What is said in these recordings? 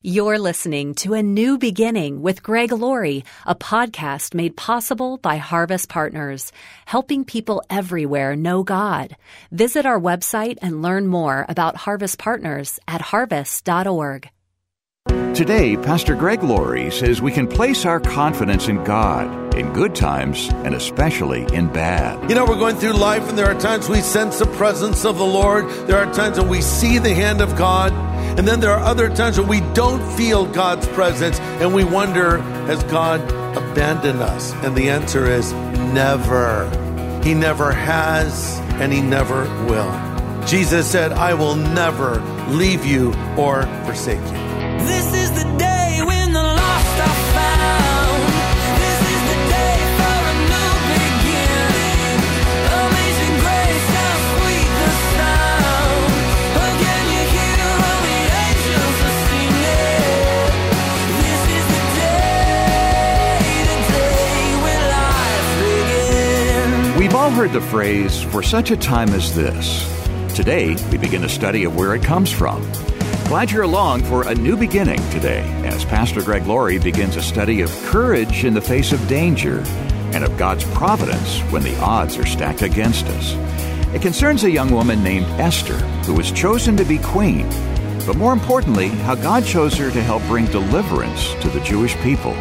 You're listening to A New Beginning with Greg Laurie, a podcast made possible by Harvest Partners, helping people everywhere know God. Visit our website and learn more about Harvest Partners at harvest.org. Today, Pastor Greg Laurie says we can place our confidence in God in good times and especially in bad. You know, we're going through life and there are times we sense the presence of the Lord. There are times when we see the hand of God. And then there are other times when we don't feel God's presence and we wonder, has God abandoned us? And the answer is never. He never has and he never will. Jesus said, I will never leave you or forsake you. We've all heard the phrase, for such a time as this. Today, we begin a study of where it comes from. Glad you're along for a new beginning today as Pastor Greg Laurie begins a study of courage in the face of danger and of God's providence when the odds are stacked against us. It concerns a young woman named Esther who was chosen to be queen, but more importantly, how God chose her to help bring deliverance to the Jewish people.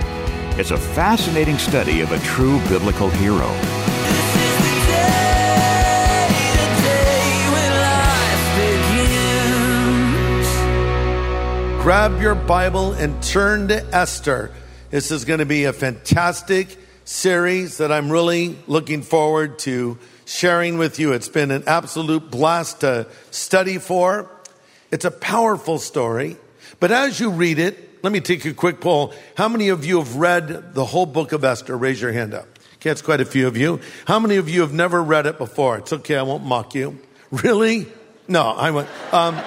It's a fascinating study of a true biblical hero. Grab your Bible and turn to Esther. This is going to be a fantastic series that I'm really looking forward to sharing with you. It's been an absolute blast to study for. It's a powerful story. But as you read it, let me take a quick poll. How many of you have read the whole book of Esther? Raise your hand up. Okay, it's quite a few of you. How many of you have never read it before? It's okay, I won't mock you. Really? No, I went. Um,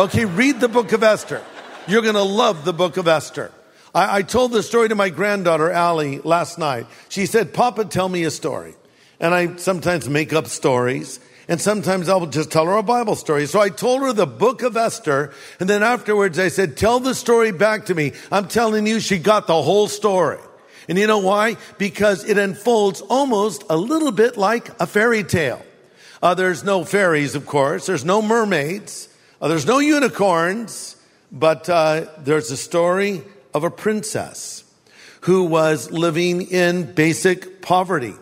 okay, read the book of Esther. You're going to love the book of Esther. I, I told the story to my granddaughter, Allie, last night. She said, Papa, tell me a story. And I sometimes make up stories. And sometimes I'll just tell her a Bible story. So I told her the book of Esther. And then afterwards I said, tell the story back to me. I'm telling you, she got the whole story. And you know why? Because it unfolds almost a little bit like a fairy tale. Uh, there's no fairies, of course. There's no mermaids. Uh, there's no unicorns. But uh, there's a story of a princess who was living in basic poverty,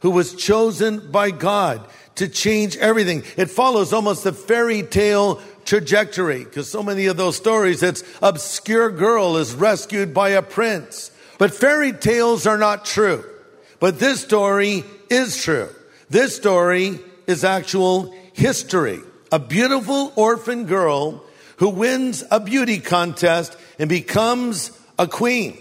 who was chosen by God to change everything. It follows almost the fairy tale trajectory because so many of those stories, it's obscure girl is rescued by a prince. But fairy tales are not true. But this story is true. This story is actual history. A beautiful orphan girl who wins a beauty contest and becomes a queen.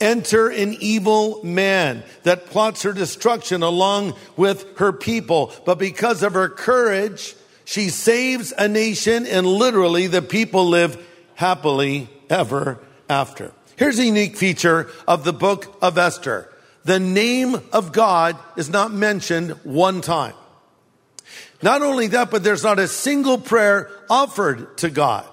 Enter an evil man that plots her destruction along with her people. But because of her courage, she saves a nation and literally the people live happily ever after. Here's a unique feature of the book of Esther. The name of God is not mentioned one time. Not only that, but there's not a single prayer offered to God.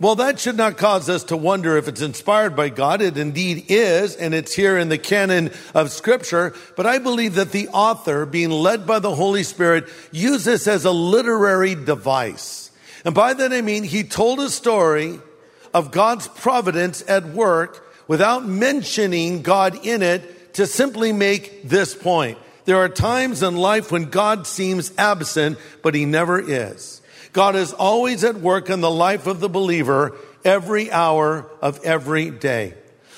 Well, that should not cause us to wonder if it's inspired by God. It indeed is, and it's here in the canon of scripture. But I believe that the author, being led by the Holy Spirit, used this as a literary device. And by that I mean he told a story of God's providence at work without mentioning God in it to simply make this point. There are times in life when God seems absent, but he never is. God is always at work in the life of the believer every hour of every day.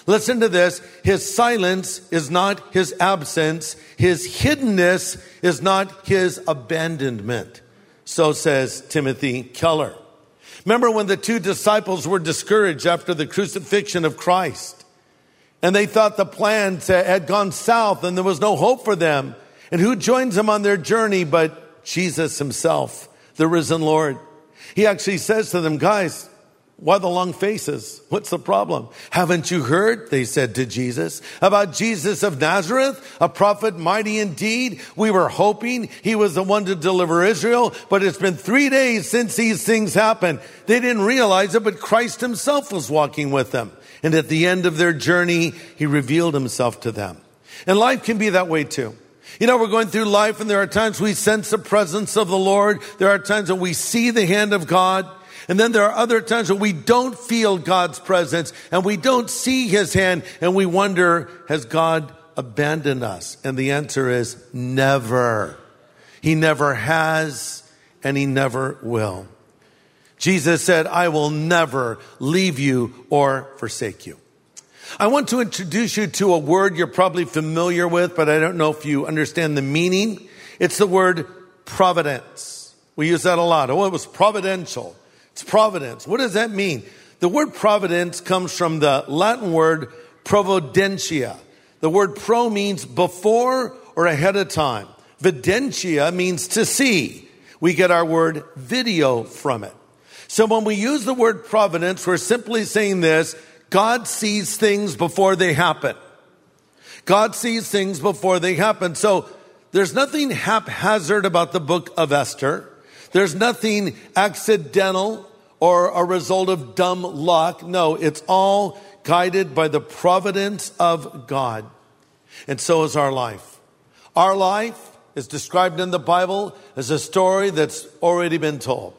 Listen to this. His silence is not his absence. His hiddenness is not his abandonment. So says Timothy Keller. Remember when the two disciples were discouraged after the crucifixion of Christ and they thought the plans had gone south and there was no hope for them. And who joins them on their journey but Jesus himself, the risen Lord? He actually says to them, guys, Why the long faces? What's the problem? Haven't you heard, they said to Jesus, about Jesus of Nazareth, a prophet mighty indeed? We were hoping he was the one to deliver Israel, but it's been three days since these things happened. They didn't realize it, but Christ himself was walking with them. And at the end of their journey, he revealed himself to them. And life can be that way too. You know, we're going through life and there are times we sense the presence of the Lord. There are times that we see the hand of God. And then there are other times when we don't feel God's presence and we don't see his hand and we wonder, has God abandoned us? And the answer is never. He never has and he never will. Jesus said, I will never leave you or forsake you. I want to introduce you to a word you're probably familiar with, but I don't know if you understand the meaning. It's the word providence. We use that a lot. Oh, it was providential. It's providence. What does that mean? The word providence comes from the Latin word providentia. The word pro means before or ahead of time. Videntia means to see. We get our word video from it. So when we use the word providence, we're simply saying this God sees things before they happen. God sees things before they happen. So there's nothing haphazard about the book of Esther. There's nothing accidental or a result of dumb luck. No, it's all guided by the providence of God. And so is our life. Our life is described in the Bible as a story that's already been told.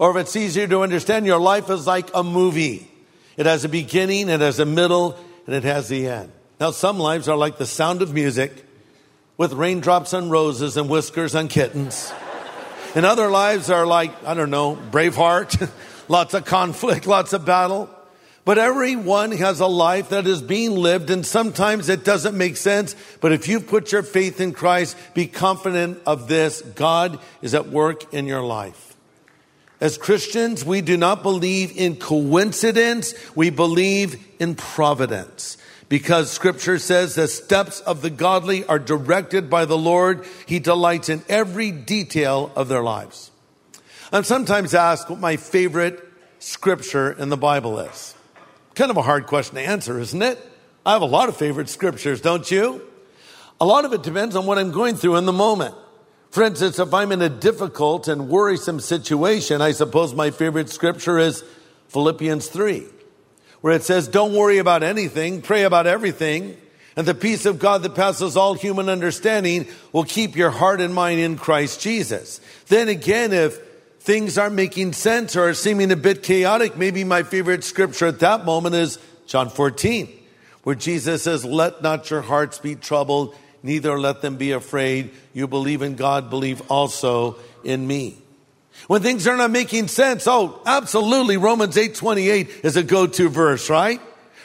Or if it's easier to understand, your life is like a movie. It has a beginning, it has a middle, and it has the end. Now, some lives are like the sound of music with raindrops on roses and whiskers on kittens. And other lives are like, I don't know, Braveheart, lots of conflict, lots of battle. But everyone has a life that is being lived, and sometimes it doesn't make sense. But if you put your faith in Christ, be confident of this God is at work in your life. As Christians, we do not believe in coincidence, we believe in providence because scripture says the steps of the godly are directed by the Lord. He delights in every detail of their lives. I'm sometimes asked what my favorite scripture in the Bible is. Kind of a hard question to answer, isn't it? I have a lot of favorite scriptures, don't you? A lot of it depends on what I'm going through in the moment. For instance, if I'm in a difficult and worrisome situation, I suppose my favorite scripture is Philippians 3 where it says, don't worry about anything, pray about everything, and the peace of God that passes all human understanding will keep your heart and mind in Christ Jesus. Then again, if things aren't making sense or are seeming a bit chaotic, maybe my favorite scripture at that moment is John 14, where Jesus says, let not your hearts be troubled, neither let them be afraid. You believe in God, believe also in me. When things are not making sense, oh, absolutely, Romans 8:28 is a go-to verse, right?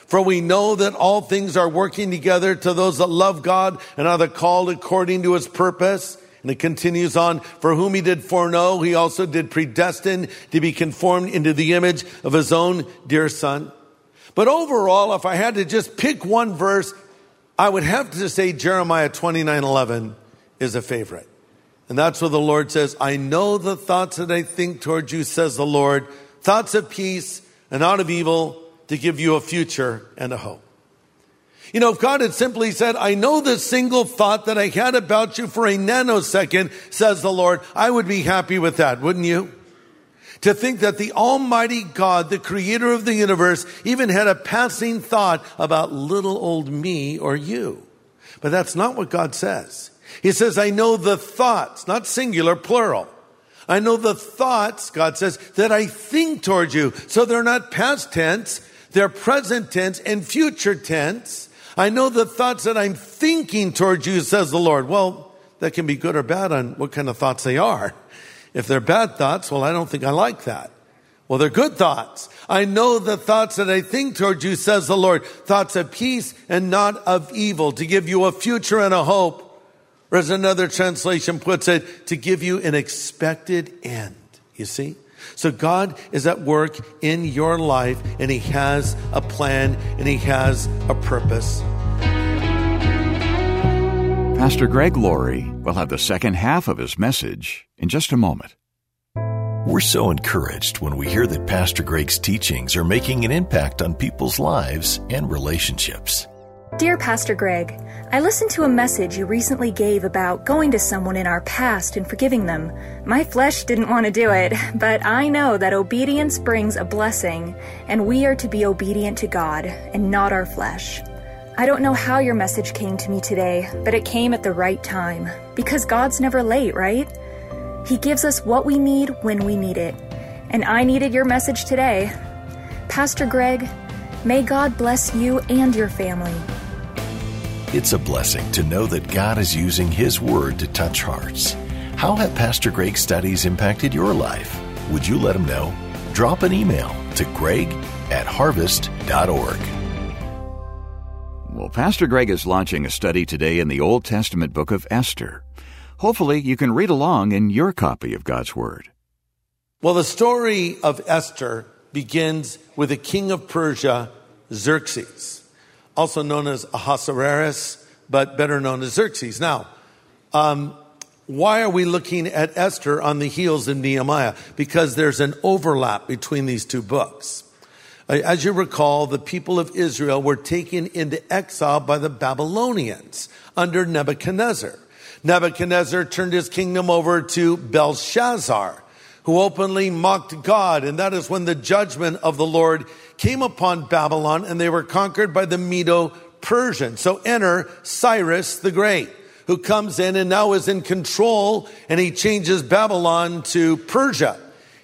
For we know that all things are working together to those that love God and are the called according to his purpose. And it continues on, for whom he did foreknow, he also did predestine to be conformed into the image of his own dear son. But overall, if I had to just pick one verse, I would have to say Jeremiah 29, 11 is a favorite. And that's what the Lord says. I know the thoughts that I think toward you, says the Lord, thoughts of peace and not of evil to give you a future and a hope. You know, if God had simply said, I know the single thought that I had about you for a nanosecond, says the Lord, I would be happy with that, wouldn't you? To think that the Almighty God, the creator of the universe, even had a passing thought about little old me or you. But that's not what God says. He says, I know the thoughts, not singular, plural. I know the thoughts, God says, that I think towards you. So they're not past tense, they're present tense and future tense. I know the thoughts that I'm thinking towards you, says the Lord. Well, that can be good or bad on what kind of thoughts they are. If they're bad thoughts, well, I don't think I like that. Well, they're good thoughts. I know the thoughts that I think towards you, says the Lord. Thoughts of peace and not of evil, to give you a future and a hope. Or as another translation puts it, to give you an expected end. You see? So God is at work in your life and He has a plan and He has a purpose. Pastor Greg Laurie will have the second half of his message in just a moment. We're so encouraged when we hear that Pastor Greg's teachings are making an impact on people's lives and relationships. Dear Pastor Greg, I listened to a message you recently gave about going to someone in our past and forgiving them. My flesh didn't want to do it, but I know that obedience brings a blessing, and we are to be obedient to God and not our flesh. I don't know how your message came to me today, but it came at the right time. Because God's never late, right? He gives us what we need when we need it. And I needed your message today. Pastor Greg, may God bless you and your family. It's a blessing to know that God is using His Word to touch hearts. How have Pastor Greg's studies impacted your life? Would you let him know? Drop an email to greg at harvest.org. Pastor Greg is launching a study today in the Old Testament book of Esther. Hopefully, you can read along in your copy of God's Word. Well, the story of Esther begins with the king of Persia, Xerxes, also known as Ahasuerus, but better known as Xerxes. Now, um, why are we looking at Esther on the heels of Nehemiah? Because there's an overlap between these two books. Uh, As you recall, the people of Israel were taken into exile by the Babylonians under Nebuchadnezzar. Nebuchadnezzar turned his kingdom over to Belshazzar, who openly mocked God. And that is when the judgment of the Lord came upon Babylon and they were conquered by the Medo Persian. So enter Cyrus the Great, who comes in and now is in control and he changes Babylon to Persia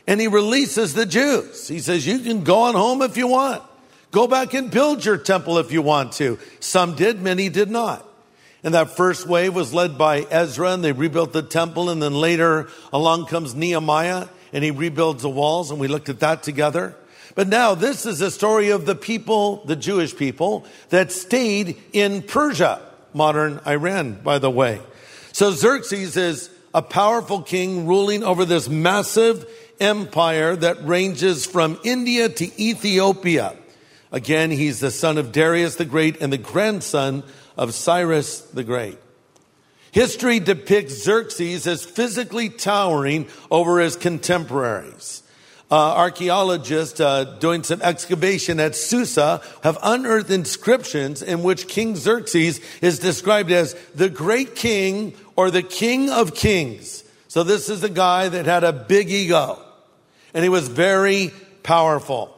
and he releases the Jews. He says, you can go on home if you want. Go back and build your temple if you want to. Some did, many did not. And that first wave was led by Ezra and they rebuilt the temple. And then later along comes Nehemiah and he rebuilds the walls. And we looked at that together. But now this is a story of the people, the Jewish people that stayed in Persia, modern Iran, by the way. So Xerxes is a powerful king ruling over this massive empire that ranges from India to Ethiopia. Again, he's the son of Darius the Great and the grandson of Cyrus the Great. History depicts Xerxes as physically towering over his contemporaries. Uh, archaeologists uh, doing some excavation at Susa have unearthed inscriptions in which King Xerxes is described as the great king or the king of kings. So this is a guy that had a big ego and he was very powerful.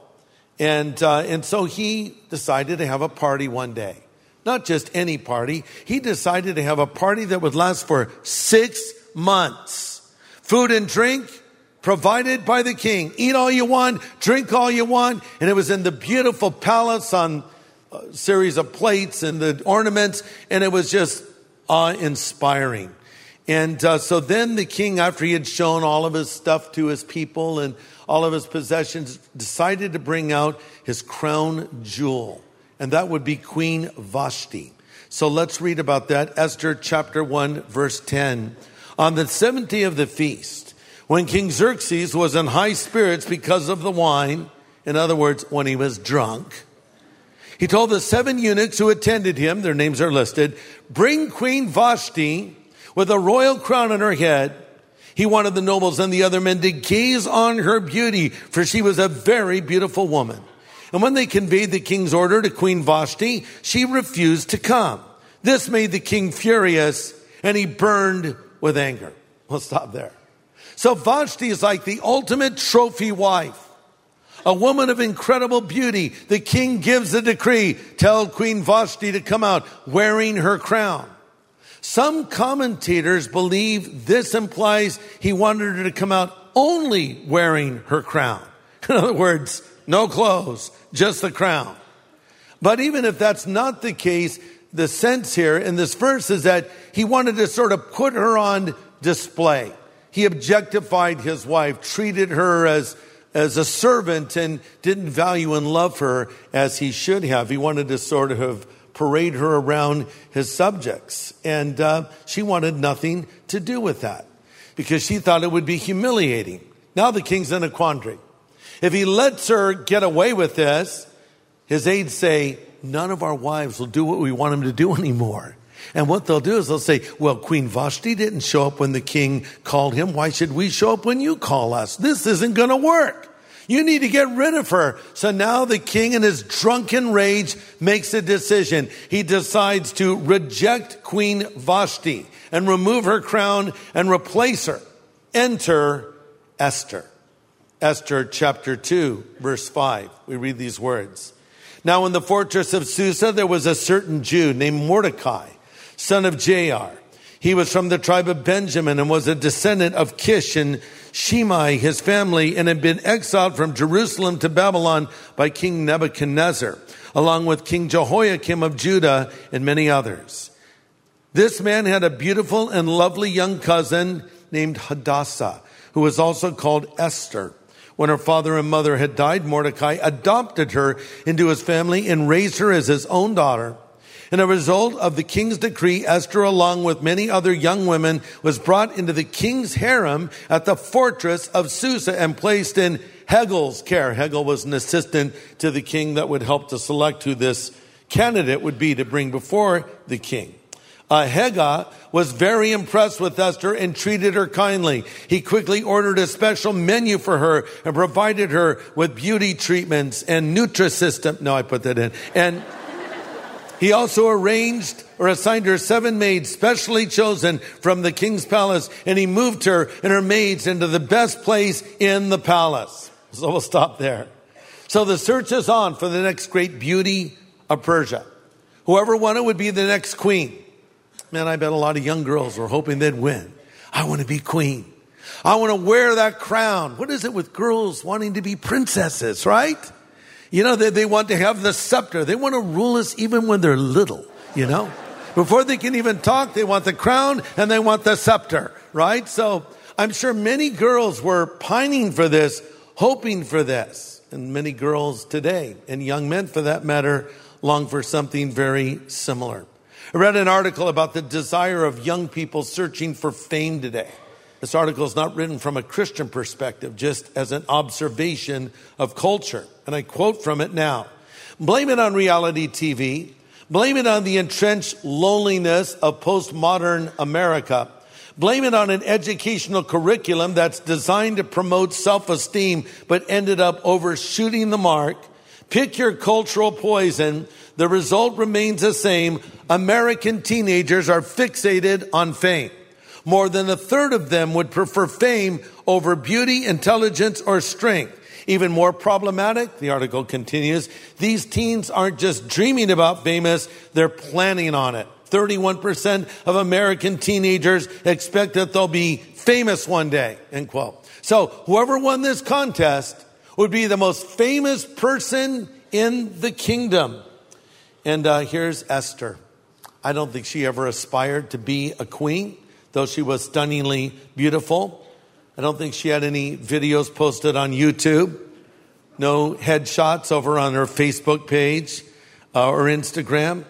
And, uh, and so he decided to have a party one day. Not just any party. He decided to have a party that would last for six months. Food and drink provided by the king. Eat all you want, drink all you want. And it was in the beautiful palace on a series of plates and the ornaments. And it was just awe inspiring. And uh, so then the king, after he had shown all of his stuff to his people and all of his possessions, decided to bring out his crown jewel. And that would be Queen Vashti. So let's read about that. Esther chapter 1, verse 10. On the 70th of the feast, when King Xerxes was in high spirits because of the wine, in other words, when he was drunk, he told the seven eunuchs who attended him, their names are listed, bring Queen Vashti with a royal crown on her head. He wanted the nobles and the other men to gaze on her beauty, for she was a very beautiful woman. And when they conveyed the king's order to Queen Vashti, she refused to come. This made the king furious and he burned with anger. We'll stop there. So Vashti is like the ultimate trophy wife. A woman of incredible beauty. The king gives a decree. Tell Queen Vashti to come out wearing her crown. Some commentators believe this implies he wanted her to come out only wearing her crown. In other words, no clothes, just the crown. But even if that's not the case, the sense here in this verse is that he wanted to sort of put her on display. He objectified his wife, treated her as, as a servant and didn't value and love her as he should have. He wanted to sort of parade her around his subjects. And uh, she wanted nothing to do with that because she thought it would be humiliating. Now the king's in a quandary. If he lets her get away with this, his aides say, none of our wives will do what we want them to do anymore. And what they'll do is they'll say, well, Queen Vashti didn't show up when the king called him. Why should we show up when you call us? This isn't going to work. You need to get rid of her. So now the king in his drunken rage makes a decision. He decides to reject Queen Vashti and remove her crown and replace her. Enter Esther. Esther chapter 2, verse 5. We read these words. Now in the fortress of Susa, there was a certain Jew named Mordecai, son of Jair. He was from the tribe of Benjamin and was a descendant of Kish and Shimei, his family, and had been exiled from Jerusalem to Babylon by King Nebuchadnezzar, along with King Jehoiakim of Judah and many others. This man had a beautiful and lovely young cousin named Hadassah, who was also called Esther. When her father and mother had died, Mordecai adopted her into his family and raised her as his own daughter. And a result of the king's decree, Esther, along with many other young women, was brought into the king's harem at the fortress of Susa and placed in Hegai's care. Hegel was an assistant to the king that would help to select who this candidate would be to bring before the king. Uh, Hegai was very impressed with Esther and treated her kindly. He quickly ordered a special menu for her and provided her with beauty treatments and Nutrisystem. No, I put that in. And he also arranged or assigned her seven maids specially chosen from the king's palace, and he moved her and her maids into the best place in the palace. So we'll stop there. So the search is on for the next great beauty of Persia. Whoever won it would be the next queen. Man, I bet a lot of young girls were hoping they'd win. I want to be queen. I want to wear that crown. What is it with girls wanting to be princesses, right? You know, they, they want to have the scepter. They want to rule us even when they're little, you know? Before they can even talk, they want the crown and they want the scepter, right? So I'm sure many girls were pining for this, hoping for this. And many girls today, and young men for that matter, long for something very similar. I read an article about the desire of young people searching for fame today. This article is not written from a Christian perspective, just as an observation of culture. And I quote from it now. Blame it on reality TV. Blame it on the entrenched loneliness of postmodern America. Blame it on an educational curriculum that's designed to promote self-esteem, but ended up overshooting the mark. Pick your cultural poison. The result remains the same. American teenagers are fixated on fame. More than a third of them would prefer fame over beauty, intelligence, or strength. Even more problematic, the article continues, these teens aren't just dreaming about famous, they're planning on it. 31% of American teenagers expect that they'll be famous one day, end quote. So whoever won this contest would be the most famous person in the kingdom. And uh, here's Esther. I don't think she ever aspired to be a queen, though she was stunningly beautiful. I don't think she had any videos posted on YouTube, no headshots over on her Facebook page uh, or Instagram.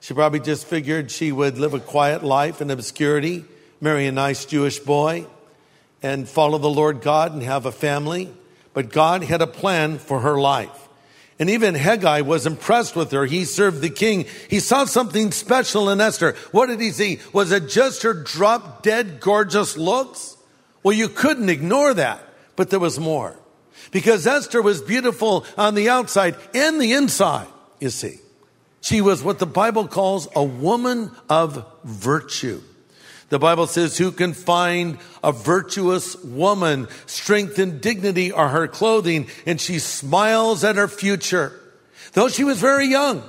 She probably just figured she would live a quiet life in obscurity, marry a nice Jewish boy, and follow the Lord God and have a family. But God had a plan for her life. And even Hegai was impressed with her. He served the king. He saw something special in Esther. What did he see? Was it just her drop dead gorgeous looks? Well, you couldn't ignore that, but there was more. Because Esther was beautiful on the outside and the inside, you see. She was what the Bible calls a woman of virtue. The Bible says, who can find a virtuous woman? Strength and dignity are her clothing, and she smiles at her future. Though she was very young,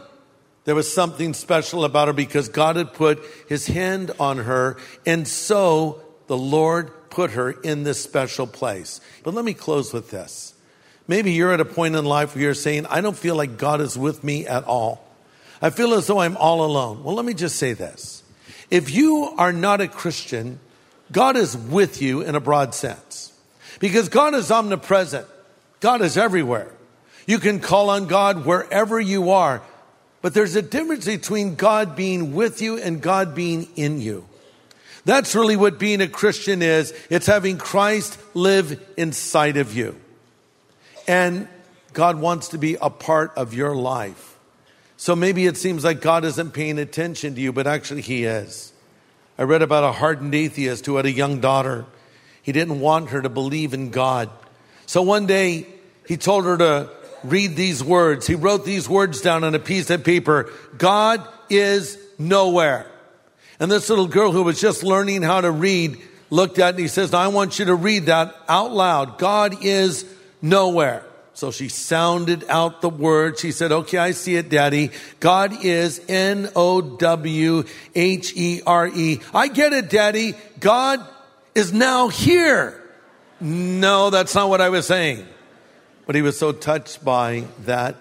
there was something special about her because God had put his hand on her, and so the Lord put her in this special place. But let me close with this. Maybe you're at a point in life where you're saying, I don't feel like God is with me at all. I feel as though I'm all alone. Well, let me just say this. If you are not a Christian, God is with you in a broad sense. Because God is omnipresent. God is everywhere. You can call on God wherever you are. But there's a difference between God being with you and God being in you. That's really what being a Christian is. It's having Christ live inside of you. And God wants to be a part of your life. So maybe it seems like God isn't paying attention to you, but actually He is. I read about a hardened atheist who had a young daughter. He didn't want her to believe in God. So one day he told her to read these words. He wrote these words down on a piece of paper God is nowhere. And this little girl who was just learning how to read looked at it and he says, I want you to read that out loud. God is nowhere. So she sounded out the word. She said, okay, I see it, daddy. God is N-O-W-H-E-R-E. I get it, daddy. God is now here. No, that's not what I was saying. But he was so touched by that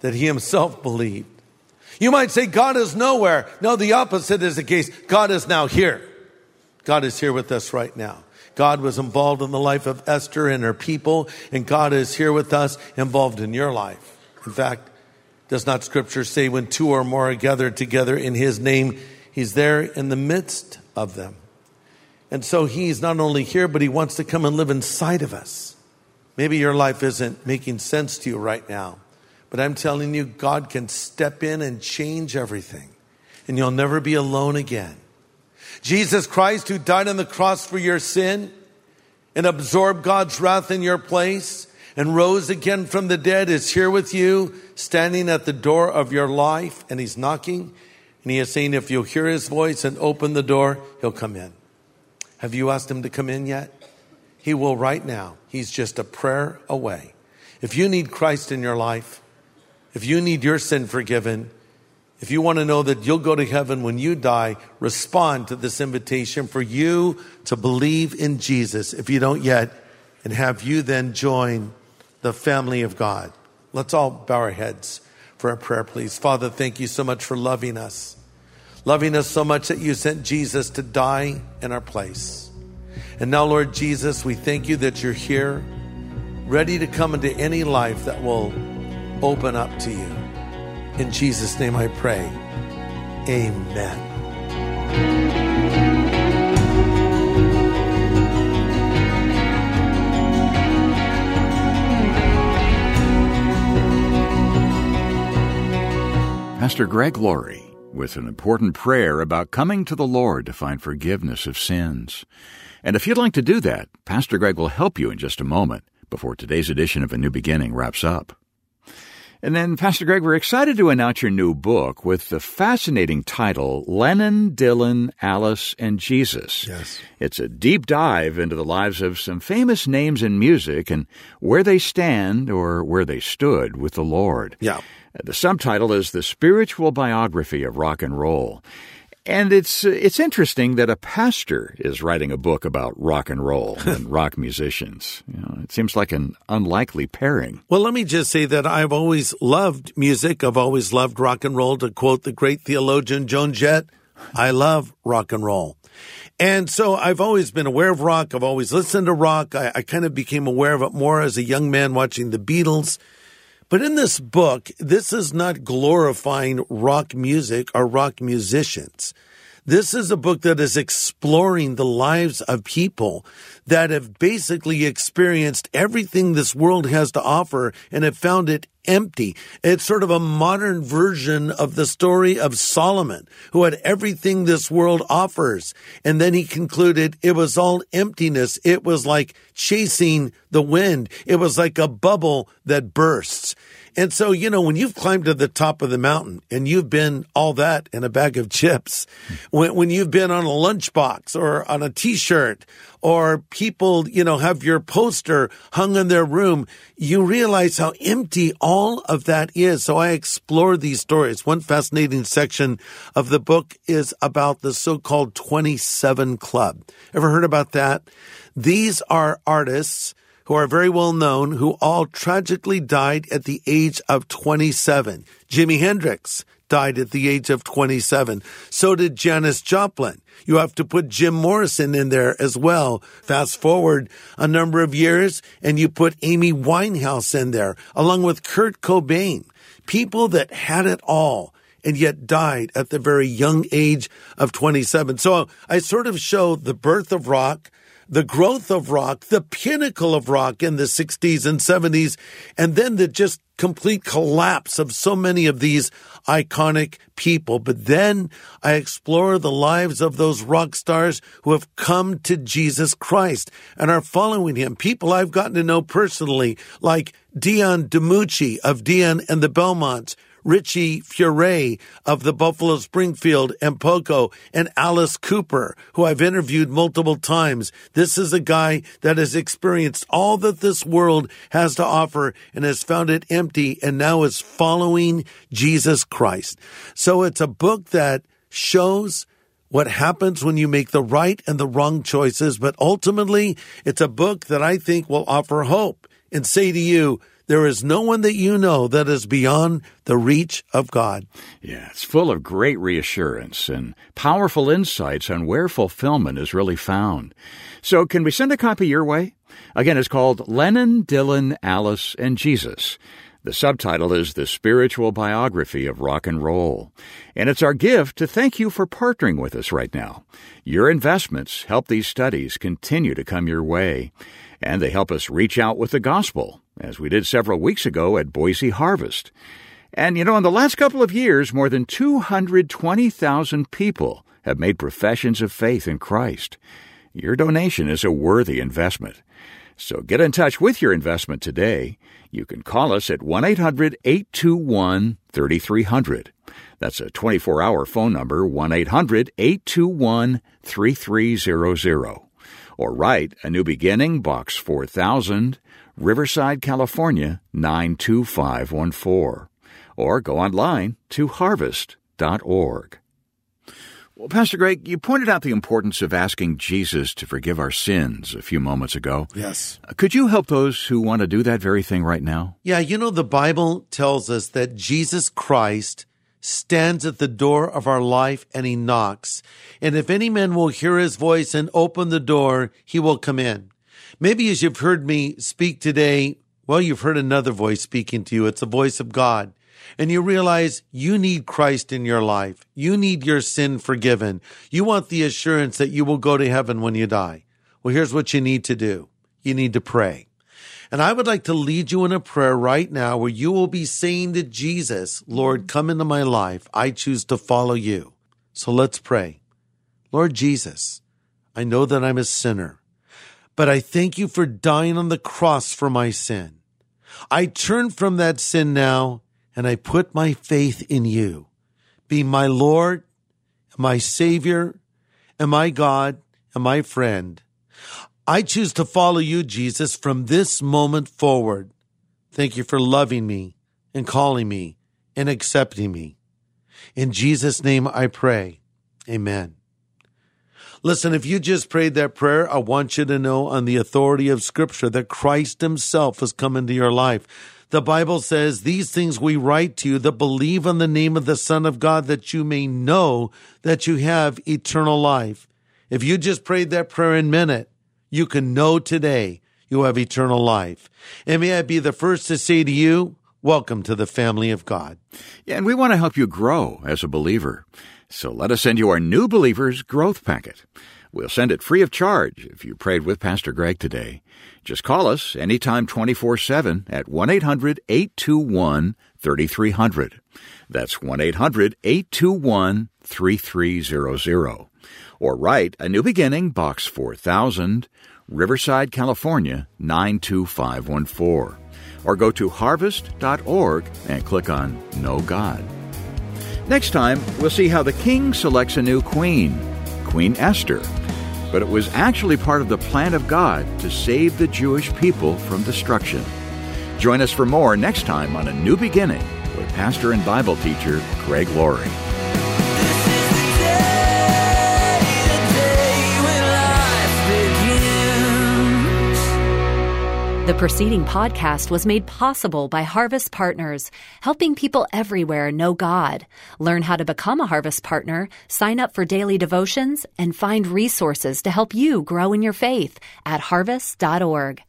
that he himself believed. You might say God is nowhere. No, the opposite is the case. God is now here. God is here with us right now. God was involved in the life of Esther and her people, and God is here with us, involved in your life. In fact, does not scripture say when two or more are gathered together in his name, he's there in the midst of them? And so he's not only here, but he wants to come and live inside of us. Maybe your life isn't making sense to you right now, but I'm telling you, God can step in and change everything, and you'll never be alone again. Jesus Christ, who died on the cross for your sin and absorbed God's wrath in your place and rose again from the dead, is here with you, standing at the door of your life, and he's knocking. And he is saying, if you'll hear his voice and open the door, he'll come in. Have you asked him to come in yet? He will right now. He's just a prayer away. If you need Christ in your life, if you need your sin forgiven, if you want to know that you'll go to heaven when you die, respond to this invitation for you to believe in Jesus if you don't yet, and have you then join the family of God. Let's all bow our heads for a prayer, please. Father, thank you so much for loving us. Loving us so much that you sent Jesus to die in our place. And now, Lord Jesus, we thank you that you're here, ready to come into any life that will open up to you. In Jesus' name I pray. Amen. Pastor Greg Laurie with an important prayer about coming to the Lord to find forgiveness of sins. And if you'd like to do that, Pastor Greg will help you in just a moment before today's edition of A New Beginning wraps up. And then, Pastor Greg, we're excited to announce your new book with the fascinating title, Lennon, Dylan, Alice, and Jesus. Yes. It's a deep dive into the lives of some famous names in music and where they stand or where they stood with the Lord. Yeah. The subtitle is The Spiritual Biography of Rock and Roll. And it's it's interesting that a pastor is writing a book about rock and roll and rock musicians. You know, it seems like an unlikely pairing. Well, let me just say that I've always loved music. I've always loved rock and roll. To quote the great theologian Joan Jett, I love rock and roll. And so I've always been aware of rock. I've always listened to rock. I, I kind of became aware of it more as a young man watching the Beatles. But in this book, this is not glorifying rock music or rock musicians. This is a book that is exploring the lives of people that have basically experienced everything this world has to offer and have found it empty. It's sort of a modern version of the story of Solomon, who had everything this world offers. And then he concluded it was all emptiness. It was like chasing the wind. It was like a bubble that bursts. And so, you know, when you've climbed to the top of the mountain and you've been all that in a bag of chips, when, when you've been on a lunchbox or on a t-shirt or people, you know, have your poster hung in their room, you realize how empty all of that is. So I explore these stories. One fascinating section of the book is about the so-called 27 Club. Ever heard about that? These are artists who are very well known who all tragically died at the age of 27. Jimi Hendrix died at the age of 27. So did Janis Joplin. You have to put Jim Morrison in there as well. Fast forward a number of years and you put Amy Winehouse in there along with Kurt Cobain. People that had it all and yet died at the very young age of 27. So I sort of show the birth of rock, the growth of rock, the pinnacle of rock in the 60s and 70s, and then the just complete collapse of so many of these iconic people. But then I explore the lives of those rock stars who have come to Jesus Christ and are following him. People I've gotten to know personally, like Dion DiMucci of Dion and the Belmonts, Richie Furay of the Buffalo Springfield and Poco, and Alice Cooper, who I've interviewed multiple times. This is a guy that has experienced all that this world has to offer and has found it empty and now is following Jesus Christ. So it's a book that shows what happens when you make the right and the wrong choices, but ultimately it's a book that I think will offer hope and say to you, there is no one that you know that is beyond the reach of God. Yeah, it's full of great reassurance and powerful insights on where fulfillment is really found. So, can we send a copy your way? Again, it's called Lennon, Dylan, Alice, and Jesus. The subtitle is The Spiritual Biography of Rock and Roll. And it's our gift to thank you for partnering with us right now. Your investments help these studies continue to come your way, and they help us reach out with the gospel as we did several weeks ago at Boise Harvest. And you know, in the last couple of years, more than 220,000 people have made professions of faith in Christ. Your donation is a worthy investment. So get in touch with your investment today. You can call us at 1 800 821 3300. That's a 24 hour phone number, 1 800 821 3300. Or write A New Beginning, Box 4000, Riverside, California 92514. Or go online to harvest.org. Well, Pastor Greg, you pointed out the importance of asking Jesus to forgive our sins a few moments ago. Yes. Could you help those who want to do that very thing right now? Yeah, you know, the Bible tells us that Jesus Christ stands at the door of our life and he knocks. And if any man will hear his voice and open the door, he will come in. Maybe as you've heard me speak today, well, you've heard another voice speaking to you. It's the voice of God. And you realize you need Christ in your life. You need your sin forgiven. You want the assurance that you will go to heaven when you die. Well, here's what you need to do. You need to pray. And I would like to lead you in a prayer right now where you will be saying to Jesus, Lord, come into my life. I choose to follow you. So let's pray. Lord Jesus, I know that I'm a sinner, but I thank you for dying on the cross for my sin. I turn from that sin now and I put my faith in you. Be my Lord, my Savior, and my God, and my friend. I choose to follow you, Jesus, from this moment forward. Thank you for loving me and calling me and accepting me. In Jesus' name I pray. Amen. Listen, if you just prayed that prayer, I want you to know on the authority of Scripture that Christ Himself has come into your life. The Bible says, These things we write to you that believe on the name of the Son of God, that you may know that you have eternal life. If you just prayed that prayer in minute, you can know today you have eternal life. And may I be the first to say to you, Welcome to the family of God. Yeah, and we want to help you grow as a believer. So let us send you our New Believers Growth Packet. We'll send it free of charge if you prayed with Pastor Greg today. Just call us anytime 24 7 at 1 800 821 3300. That's 1 800 821 3300. Or write A New Beginning, Box 4000, Riverside, California 92514. Or go to harvest.org and click on Know God. Next time, we'll see how the king selects a new queen, Queen Esther. But it was actually part of the plan of God to save the Jewish people from destruction. Join us for more next time on A New Beginning with pastor and Bible teacher Greg Laurie. The day, the day when life begins. The preceding podcast was made possible by Harvest Partners, helping people everywhere know God. Learn how to become a Harvest Partner, sign up for daily devotions, and find resources to help you grow in your faith at harvest.org.